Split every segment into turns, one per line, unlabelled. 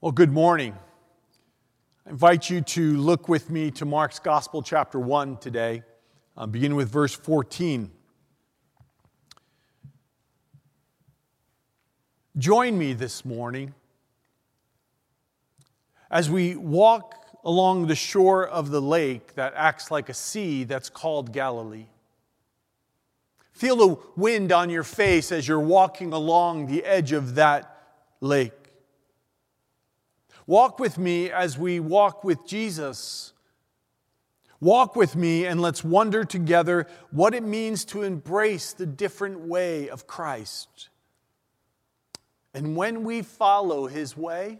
Well, good morning. I invite you to look with me to Mark's Gospel, chapter 1 today, uh, beginning with verse 14. Join me this morning as we walk along the shore of the lake that acts like a sea that's called Galilee. Feel the wind on your face as you're walking along the edge of that lake. Walk with me as we walk with Jesus. Walk with me and let's wonder together what it means to embrace the different way of Christ. And when we follow his way,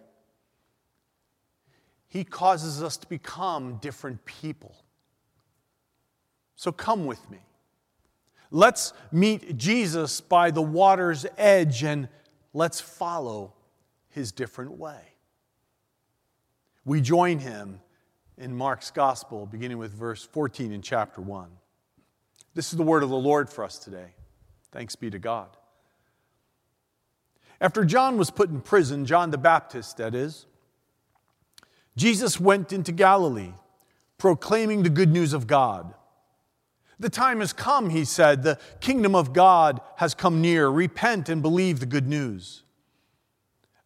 he causes us to become different people. So come with me. Let's meet Jesus by the water's edge and let's follow his different way we join him in Mark's gospel, beginning with verse 14 in chapter 1. This is the word of the Lord for us today. Thanks be to God. After John was put in prison, John the Baptist, that is, Jesus went into Galilee, proclaiming the good news of God. The time has come, he said. The kingdom of God has come near. Repent and believe the good news.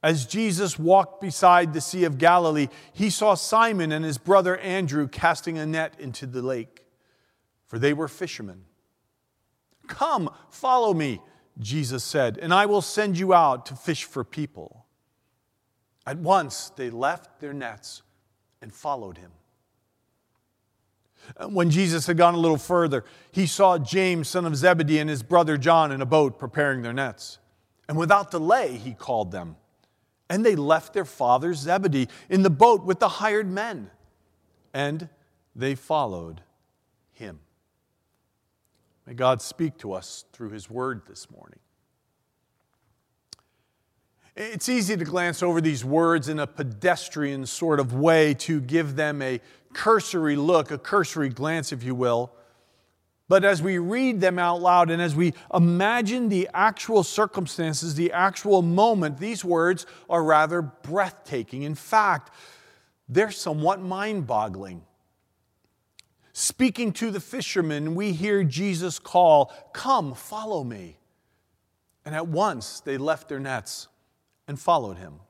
As Jesus walked beside the Sea of Galilee, he saw Simon and his brother Andrew casting a net into the lake, for they were fishermen. Come, follow me, Jesus said, and I will send you out to fish for people. At once they left their nets and followed him. When Jesus had gone a little further, he saw James, son of Zebedee, and his brother John in a boat preparing their nets. And without delay, he called them. And they left their father Zebedee in the boat with the hired men, and they followed him. May God speak to us through his word this morning. It's easy to glance over these words in a pedestrian sort of way to give them a cursory look, a cursory glance, if you will. But as we read them out loud and as we imagine the actual circumstances, the actual moment, these words are rather breathtaking. In fact, they're somewhat mind boggling. Speaking to the fishermen, we hear Jesus call, Come, follow me. And at once they left their nets and followed him.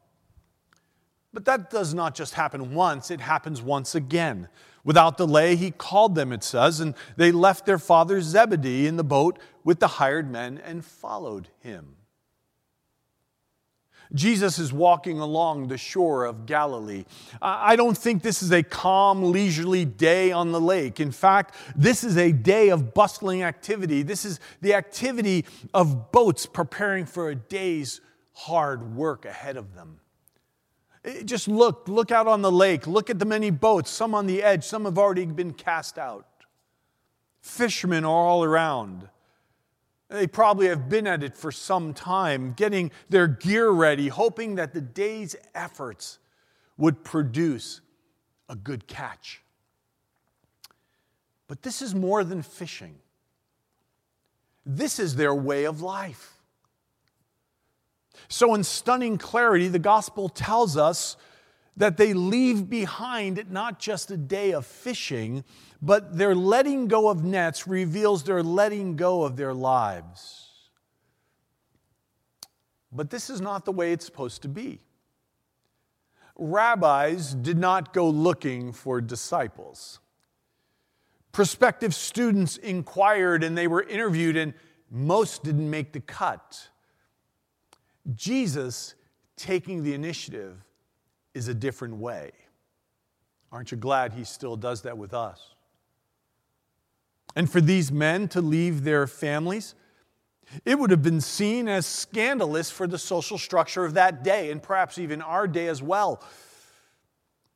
But that does not just happen once, it happens once again. Without delay, he called them, it says, and they left their father Zebedee in the boat with the hired men and followed him. Jesus is walking along the shore of Galilee. I don't think this is a calm, leisurely day on the lake. In fact, this is a day of bustling activity. This is the activity of boats preparing for a day's hard work ahead of them. Eh, just look, look out on the lake, look at the many boats, some on the edge, some have already been cast out. Fishermen are all around. They probably have been at it for some time, getting their gear ready, hoping that the day's efforts would produce a good catch. But this is more than fishing. This is their way of life. So, in stunning clarity, the gospel tells us that they leave behind not just a day of fishing, but their letting go of nets reveals their letting go of their lives. But this is not the way it's supposed to be. Rabbis did not go looking for disciples. Prospective students inquired and they were interviewed, and most didn't make the cut. Jesus taking the initiative is a different way. Aren't you glad he still does that with us? And for these men to leave their families, it would have been seen as scandalous for the social structure of that day and perhaps even our day as well.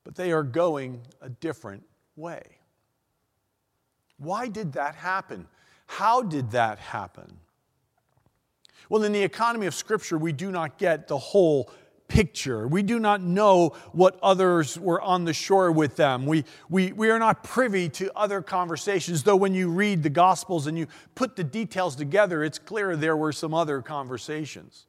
But they are going a different way. Why did that happen? How did that happen? Well, in the economy of Scripture, we do not get the whole picture. We do not know what others were on the shore with them. We, we, we are not privy to other conversations, though, when you read the Gospels and you put the details together, it's clear there were some other conversations.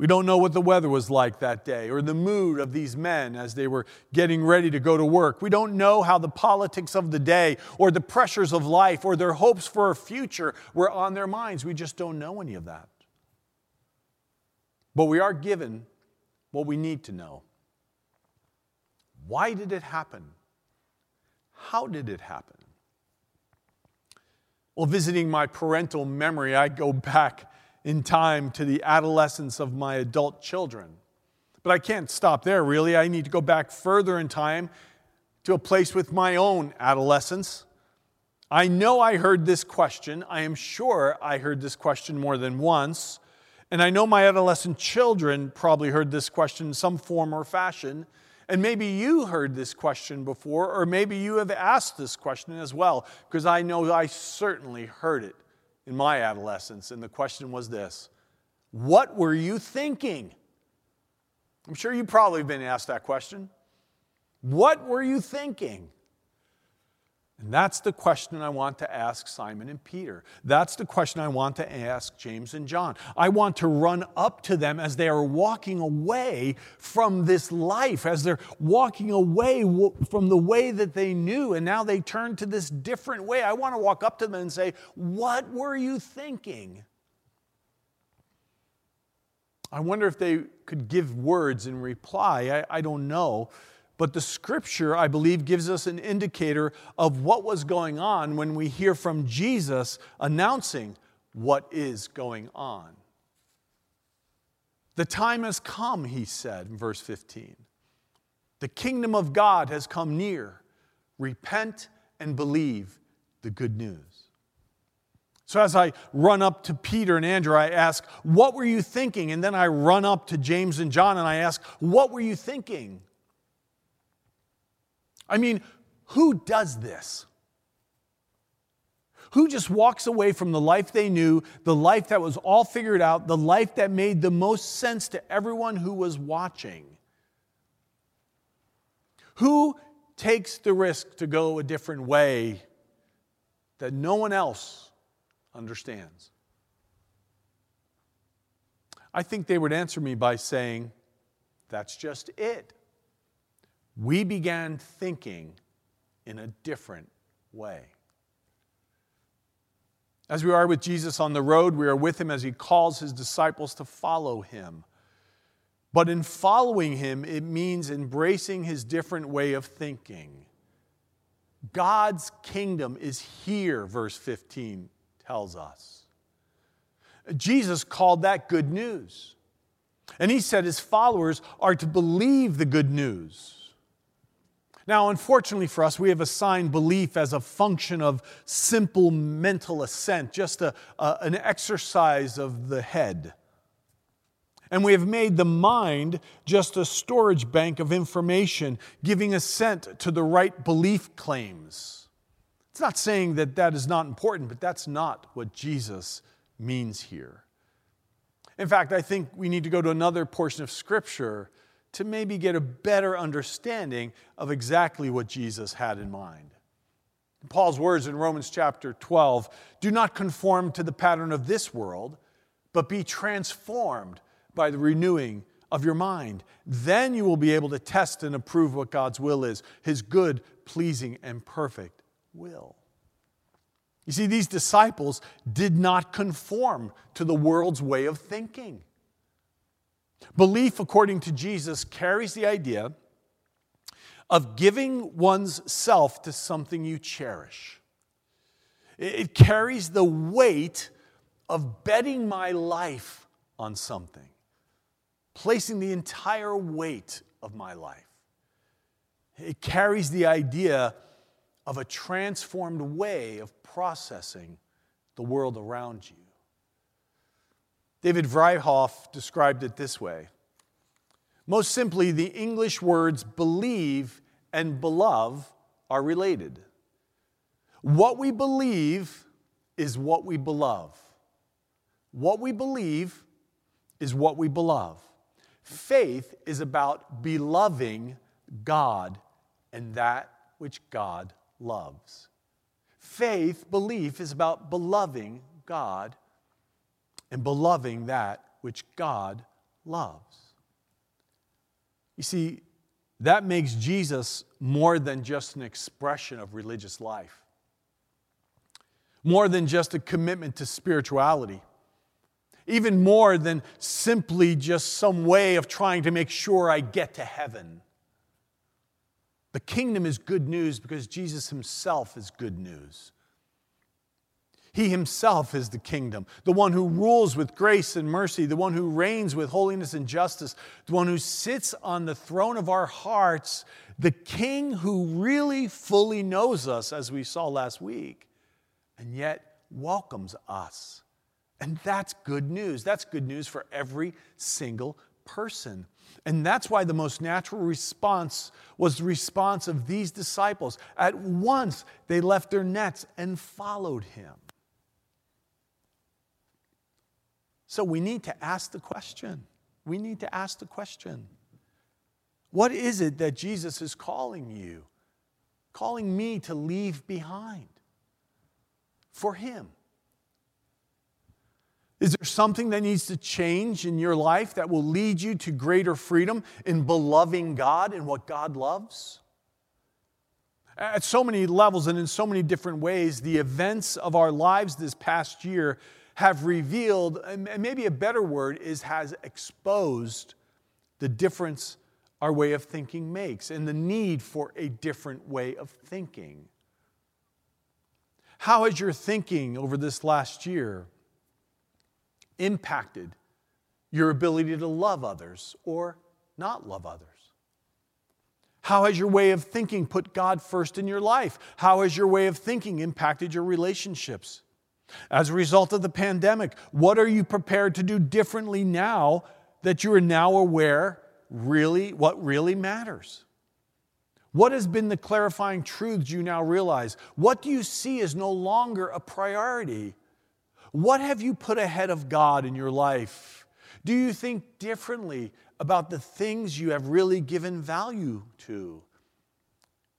We don't know what the weather was like that day or the mood of these men as they were getting ready to go to work. We don't know how the politics of the day or the pressures of life or their hopes for a future were on their minds. We just don't know any of that. But we are given what we need to know. Why did it happen? How did it happen? Well, visiting my parental memory, I go back in time to the adolescence of my adult children. But I can't stop there, really. I need to go back further in time to a place with my own adolescence. I know I heard this question. I am sure I heard this question more than once. And I know my adolescent children probably heard this question in some form or fashion. And maybe you heard this question before, or maybe you have asked this question as well, because I know I certainly heard it in my adolescence, and the question was this What were you thinking? I'm sure you've probably been asked that question. What were you thinking? And that's the question I want to ask Simon and Peter. That's the question I want to ask James and John. I want to run up to them as they are walking away from this life, as they're walking away from the way that they knew, and now they turn to this different way. I want to walk up to them and say, What were you thinking? I wonder if they could give words in reply. I, I don't know. But the scripture, I believe, gives us an indicator of what was going on when we hear from Jesus announcing what is going on. The time has come, he said in verse 15. The kingdom of God has come near. Repent and believe the good news. So, as I run up to Peter and Andrew, I ask, What were you thinking? And then I run up to James and John and I ask, What were you thinking? I mean, who does this? Who just walks away from the life they knew, the life that was all figured out, the life that made the most sense to everyone who was watching? Who takes the risk to go a different way that no one else understands? I think they would answer me by saying, That's just it we began thinking in a different way. As we are with Jesus on the road, we are with him as he calls his disciples to follow him. But in following him, it means embracing his different way of thinking. God's kingdom is here, verse 15 tells us. Jesus called that good news. And he said his followers are to believe the good news. Now, unfortunately for us, we have assigned belief as a function of simple mental assent, just a, a, an exercise of the head. And we have made the mind just a storage bank of information, giving assent to the right belief claims. It's not saying that that is not important, but that's not what Jesus means here. In fact, I think we need to go to another portion of Scripture to maybe get a better understanding of exactly what Jesus had in mind. Paul's words in Romans chapter 12 do not conform to the pattern of this world, but be transformed by the renewing of your mind. Then you will be able to test and approve what God's will is, his good, pleasing, and perfect will. You see, these disciples did not conform to the world's way of thinking. Belief, according to Jesus, carries the idea of giving one's self to something you cherish. It carries the weight of betting my life on something, placing the entire weight of my life. It carries the idea of a transformed way of processing the world around you. David Vryhof described it this way Most simply, the English words believe and beloved are related. What we believe is what we beloved. What we believe is what we beloved. Faith is about beloving God and that which God loves. Faith, belief, is about beloving God and beloving that which God loves. You see, that makes Jesus more than just an expression of religious life, more than just a commitment to spirituality, even more than simply just some way of trying to make sure I get to heaven. The kingdom is good news because Jesus himself is good news. He himself is the kingdom, the one who rules with grace and mercy, the one who reigns with holiness and justice, the one who sits on the throne of our hearts, the king who really fully knows us, as we saw last week, and yet welcomes us. And that's good news. That's good news for every single person. And that's why the most natural response was the response of these disciples. At once, they left their nets and followed him. So we need to ask the question. We need to ask the question What is it that Jesus is calling you, calling me to leave behind for Him? Is there something that needs to change in your life that will lead you to greater freedom in beloving God and what God loves? At so many levels and in so many different ways, the events of our lives this past year have revealed, and maybe a better word is has exposed the difference our way of thinking makes and the need for a different way of thinking. How has your thinking over this last year impacted your ability to love others or not love others? How has your way of thinking put God first in your life? How has your way of thinking impacted your relationships? As a result of the pandemic, what are you prepared to do differently now that you are now aware really what really matters? What has been the clarifying truths you now realize? What do you see is no longer a priority? What have you put ahead of God in your life? Do you think differently about the things you have really given value to?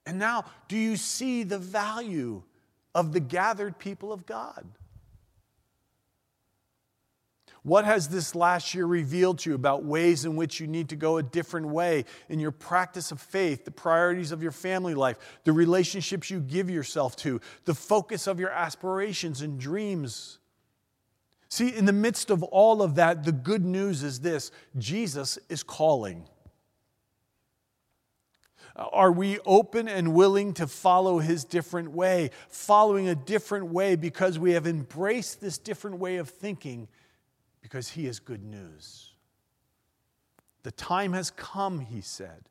And now, do you see the value of the gathered people of God? What has this last year revealed to you about ways in which you need to go a different way in your practice of faith, the priorities of your family life, the relationships you give yourself to, the focus of your aspirations and dreams? See, in the midst of all of that, the good news is this Jesus is calling. Are we open and willing to follow his different way, following a different way because we have embraced this different way of thinking? Because he is good news. The time has come, he said.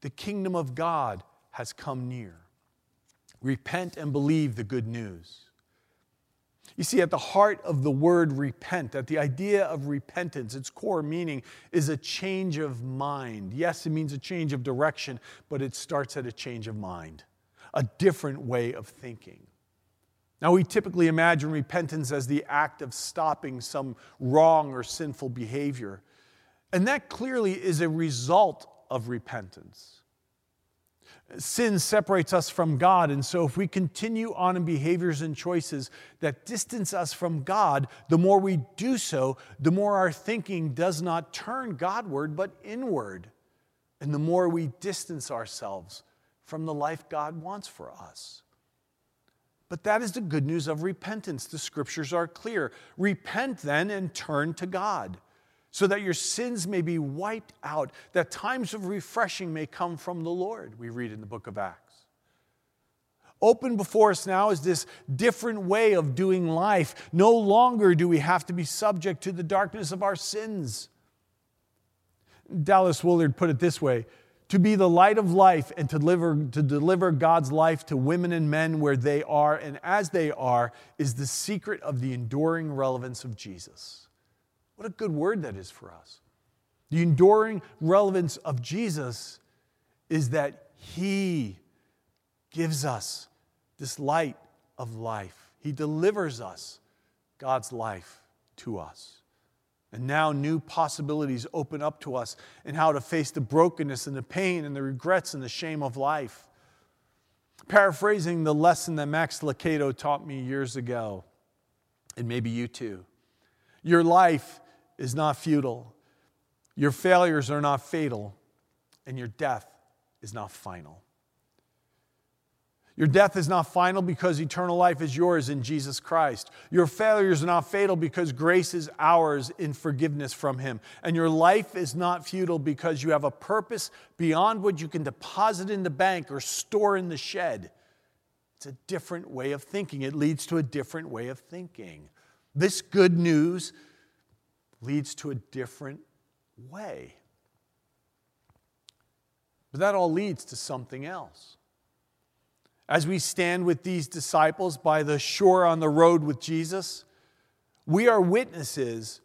The kingdom of God has come near. Repent and believe the good news. You see, at the heart of the word repent, at the idea of repentance, its core meaning is a change of mind. Yes, it means a change of direction, but it starts at a change of mind, a different way of thinking. Now, we typically imagine repentance as the act of stopping some wrong or sinful behavior. And that clearly is a result of repentance. Sin separates us from God, and so if we continue on in behaviors and choices that distance us from God, the more we do so, the more our thinking does not turn Godward but inward, and the more we distance ourselves from the life God wants for us. But that is the good news of repentance. The scriptures are clear. Repent then and turn to God so that your sins may be wiped out, that times of refreshing may come from the Lord, we read in the book of Acts. Open before us now is this different way of doing life. No longer do we have to be subject to the darkness of our sins. Dallas Willard put it this way to be the light of life and to deliver, to deliver God's life to women and men where they are and as they are is the secret of the enduring relevance of Jesus. What a good word that is for us. The enduring relevance of Jesus is that He gives us this light of life, He delivers us God's life to us. And now new possibilities open up to us in how to face the brokenness and the pain and the regrets and the shame of life. Paraphrasing the lesson that Max Lucado taught me years ago, and maybe you too. Your life is not futile. Your failures are not fatal, and your death is not final. Your death is not final because eternal life is yours in Jesus Christ. Your failures are not fatal because grace is ours in forgiveness from Him. And your life is not futile because you have a purpose beyond what you can deposit in the bank or store in the shed. It's a different way of thinking. It leads to a different way of thinking. This good news leads to a different way. But that all leads to something else. As we stand with these disciples by the shore on the road with Jesus, we are witnesses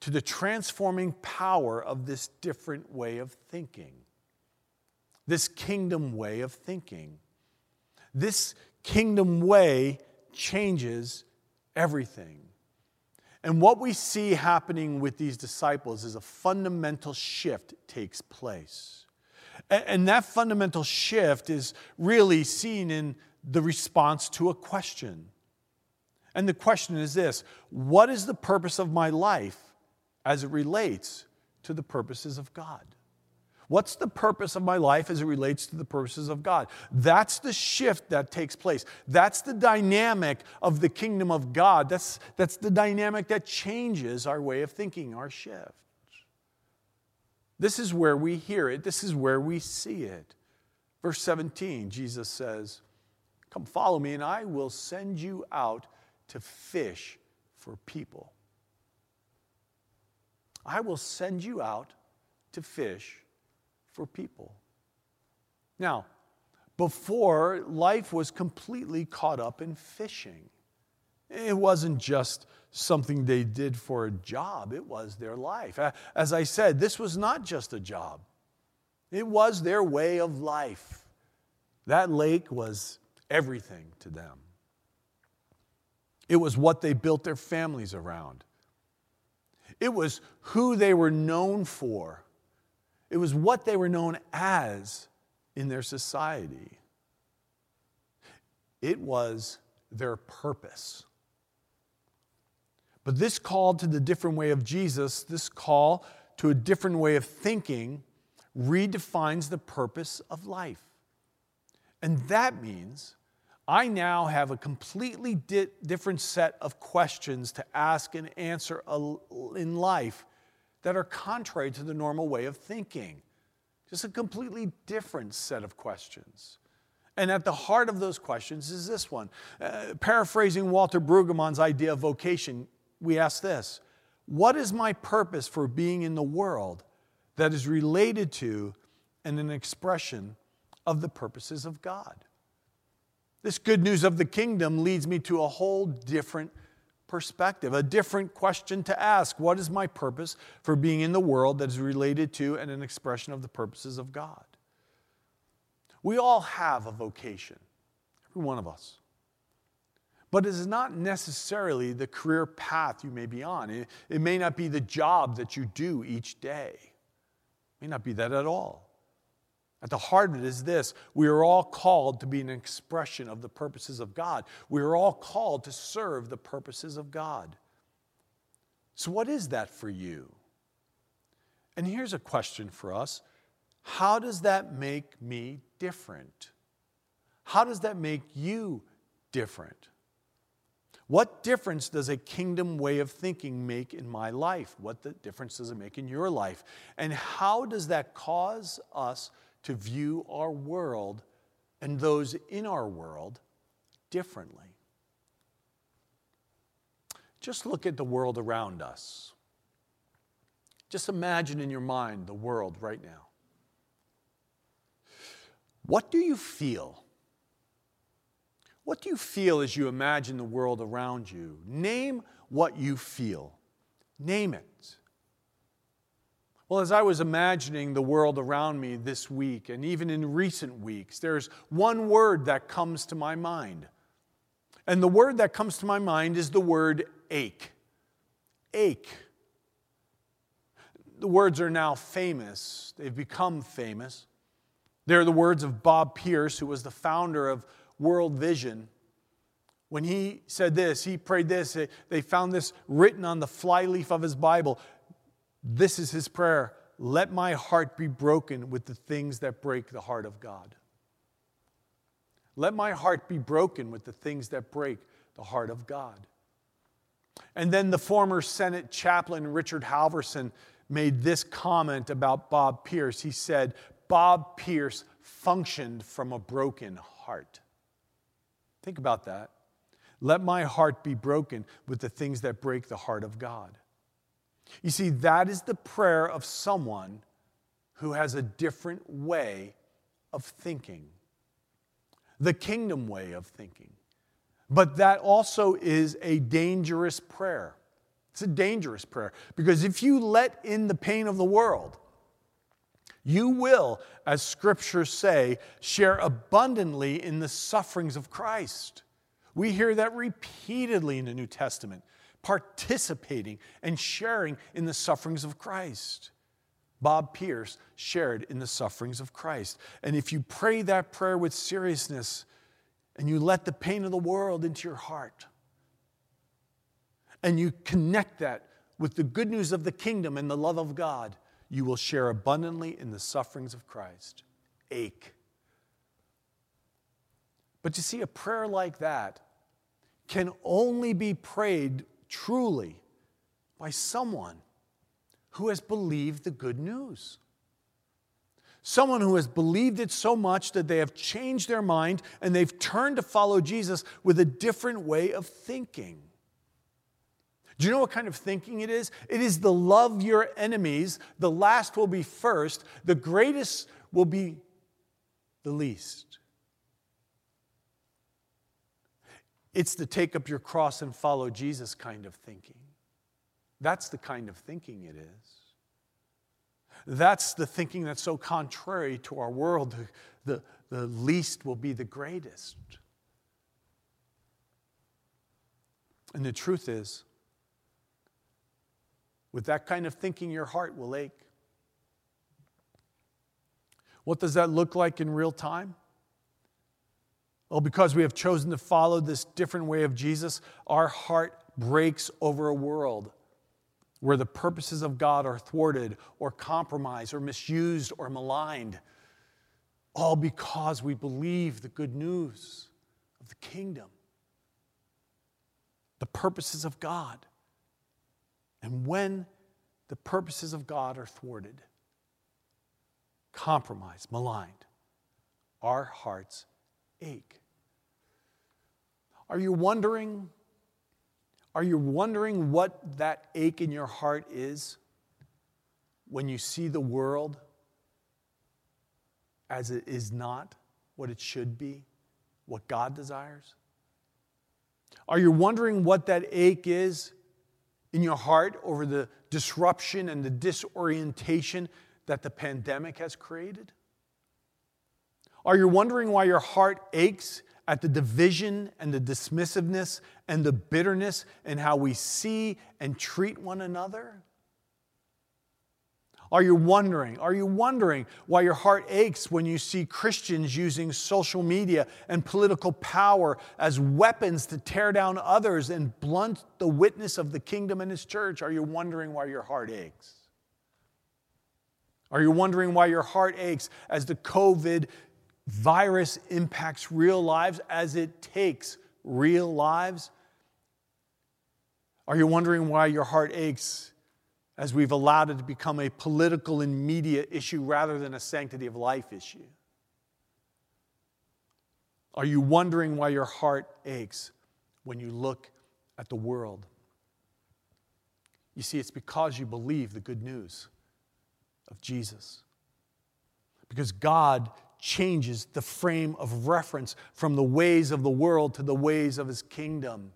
to the transforming power of this different way of thinking, this kingdom way of thinking. This kingdom way changes everything. And what we see happening with these disciples is a fundamental shift takes place. And that fundamental shift is really seen in the response to a question. And the question is this What is the purpose of my life as it relates to the purposes of God? What's the purpose of my life as it relates to the purposes of God? That's the shift that takes place. That's the dynamic of the kingdom of God. That's, that's the dynamic that changes our way of thinking, our shift. This is where we hear it, this is where we see it. Verse 17, Jesus says, Come follow me, and I will send you out to fish for people. I will send you out to fish for people. Now, before, life was completely caught up in fishing. It wasn't just something they did for a job, it was their life. As I said, this was not just a job, it was their way of life. That lake was everything to them. It was what they built their families around. It was who they were known for. It was what they were known as in their society. It was their purpose. But this call to the different way of Jesus, this call to a different way of thinking, redefines the purpose of life. And that means I now have a completely di- different set of questions to ask and answer in life that are contrary to the normal way of thinking. Just a completely different set of questions. And at the heart of those questions is this one. Uh, paraphrasing Walter Brueggemann's idea of vocation, we ask this What is my purpose for being in the world that is related to and an expression of the purposes of God? This good news of the kingdom leads me to a whole different perspective, a different question to ask. What is my purpose for being in the world that is related to and an expression of the purposes of God? We all have a vocation, every one of us. But it is not necessarily the career path you may be on. It, it may not be the job that you do each day. It may not be that at all. At the heart of it is this we are all called to be an expression of the purposes of God. We are all called to serve the purposes of God. So, what is that for you? And here's a question for us How does that make me different? How does that make you different? What difference does a kingdom way of thinking make in my life? What the difference does it make in your life? And how does that cause us to view our world and those in our world differently. Just look at the world around us. Just imagine in your mind the world right now. What do you feel? What do you feel as you imagine the world around you? Name what you feel. Name it. Well, as I was imagining the world around me this week, and even in recent weeks, there's one word that comes to my mind. And the word that comes to my mind is the word ache. Ache. The words are now famous, they've become famous. They're the words of Bob Pierce, who was the founder of World Vision. When he said this, he prayed this, eh, they found this written on the flyleaf of his Bible this is his prayer let my heart be broken with the things that break the heart of God. Let my heart be broken with the things that break the heart of God. And then the former Senate chaplain, Richard Halverson, made this comment about Bob Pierce. He said, Bob Pierce functioned from a broken heart. Think about that. Let my heart be broken with the things that break the heart of God. You see, that is the prayer of someone who has a different way of thinking, the kingdom way of thinking. But that also is a dangerous prayer. It's a dangerous prayer because if you let in the pain of the world, you will, as scriptures say, share abundantly in the sufferings of Christ. We hear that repeatedly in the New Testament, participating and sharing in the sufferings of Christ. Bob Pierce shared in the sufferings of Christ. And if you pray that prayer with seriousness and you let the pain of the world into your heart, and you connect that with the good news of the kingdom and the love of God, you will share abundantly in the sufferings of Christ. Ache. But you see, a prayer like that can only be prayed truly by someone who has believed the good news. Someone who has believed it so much that they have changed their mind and they've turned to follow Jesus with a different way of thinking. Do you know what kind of thinking it is? It is the love your enemies. The last will be first, the greatest will be the least. It's the take up your cross and follow Jesus kind of thinking. That's the kind of thinking it is. That's the thinking that's so contrary to our world. The, the least will be the greatest. And the truth is, with that kind of thinking, your heart will ache. What does that look like in real time? Well, because we have chosen to follow this different way of Jesus, our heart breaks over a world where the purposes of God are thwarted or compromised or misused or maligned, all because we believe the good news of the kingdom, the purposes of God. And when the purposes of God are thwarted, compromised, maligned, our hearts ache. Are you wondering? Are you wondering what that ache in your heart is when you see the world as it is not what it should be, what God desires? Are you wondering what that ache is in your heart over the disruption and the disorientation that the pandemic has created? Are you wondering why your heart aches at the division and the dismissiveness and the bitterness and how we see and treat one another? Are you wondering? Are you wondering why your heart aches when you see Christians using social media and political power as weapons to tear down others and blunt the witness of the kingdom and His church? Are you wondering why your heart aches? Are you wondering why your heart aches as the COVID virus impacts real lives as it takes real lives? Are you wondering why your heart aches as we've allowed it to become a political and media issue rather than a sanctity of life issue? Are you wondering why your heart aches when you look at the world? You see, it's because you believe the good news of Jesus. Because God changes the frame of reference from the ways of the world to the ways of his kingdom.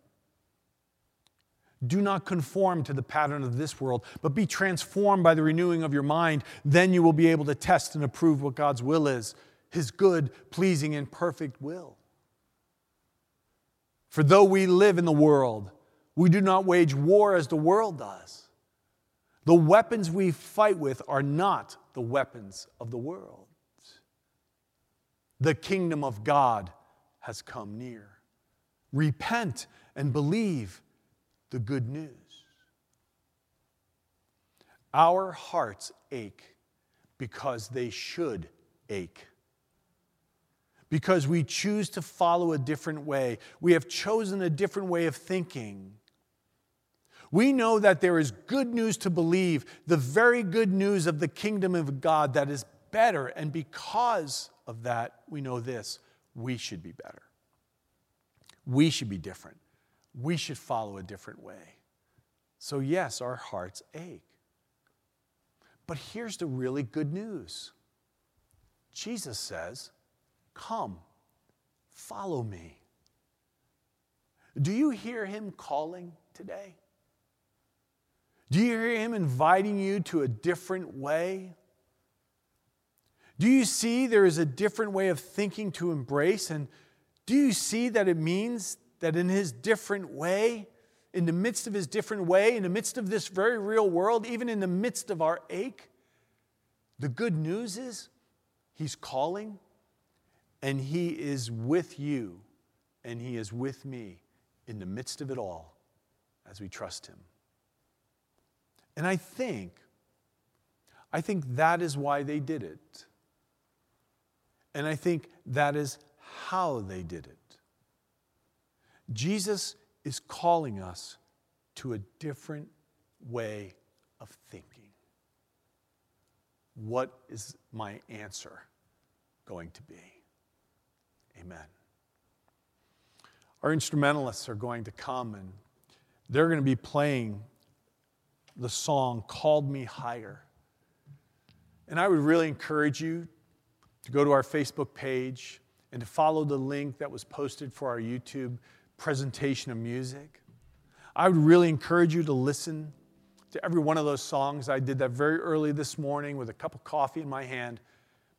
Do not conform to the pattern of this world, but be transformed by the renewing of your mind. Then you will be able to test and approve what God's will is his good, pleasing, and perfect will. For though we live in the world, we do not wage war as the world does. The weapons we fight with are not the weapons of the world. The kingdom of God has come near. Repent and believe the good news. Our hearts ache because they should ache. Because we choose to follow a different way. We have chosen a different way of thinking. We know that there is good news to believe, the very good news of the kingdom of God that is better. And because of that, we know this we should be better. We should be different. We should follow a different way. So, yes, our hearts ache. But here's the really good news Jesus says, Come, follow me. Do you hear him calling today? Do you hear him inviting you to a different way? Do you see there is a different way of thinking to embrace? And do you see that it means that in his different way, in the midst of his different way, in the midst of this very real world, even in the midst of our ache, the good news is he's calling and he is with you and he is with me in the midst of it all as we trust him. And I think, I think that is why they did it. And I think that is how they did it. Jesus is calling us to a different way of thinking. What is my answer going to be? Amen. Our instrumentalists are going to come and they're going to be playing the song Called Me Higher. And I would really encourage you to go to our Facebook page and to follow the link that was posted for our YouTube presentation of music. I would really encourage you to listen to every one of those songs. I did that very early this morning with a cup of coffee in my hand,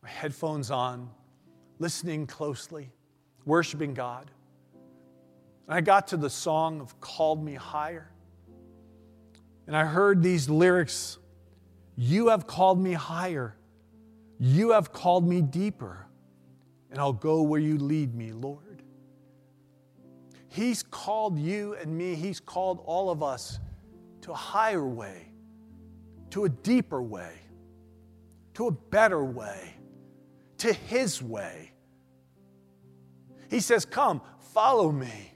my headphones on, listening closely, worshiping God. And I got to the song of Called Me Higher. And I heard these lyrics You have called me higher, you have called me deeper, and I'll go where you lead me, Lord. He's called you and me, He's called all of us to a higher way, to a deeper way, to a better way, to His way. He says, Come, follow me.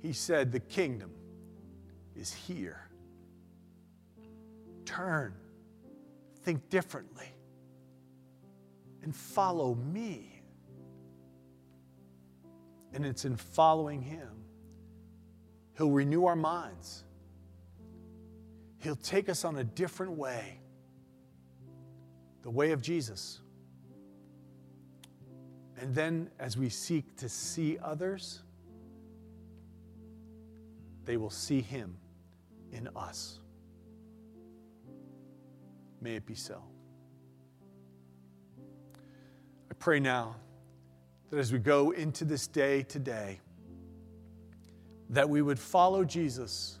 He said, The kingdom is here. Turn, think differently, and follow me. And it's in following Him. He'll renew our minds. He'll take us on a different way the way of Jesus. And then, as we seek to see others, they will see Him in us. May it be so. I pray now that as we go into this day today, that we would follow Jesus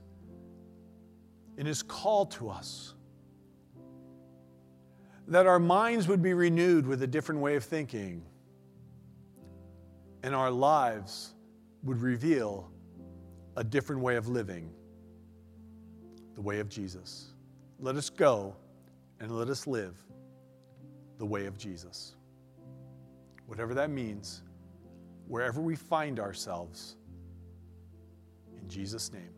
in his call to us, that our minds would be renewed with a different way of thinking, and our lives would reveal a different way of living, the way of Jesus. Let us go and let us live the way of Jesus whatever that means, wherever we find ourselves. In Jesus' name.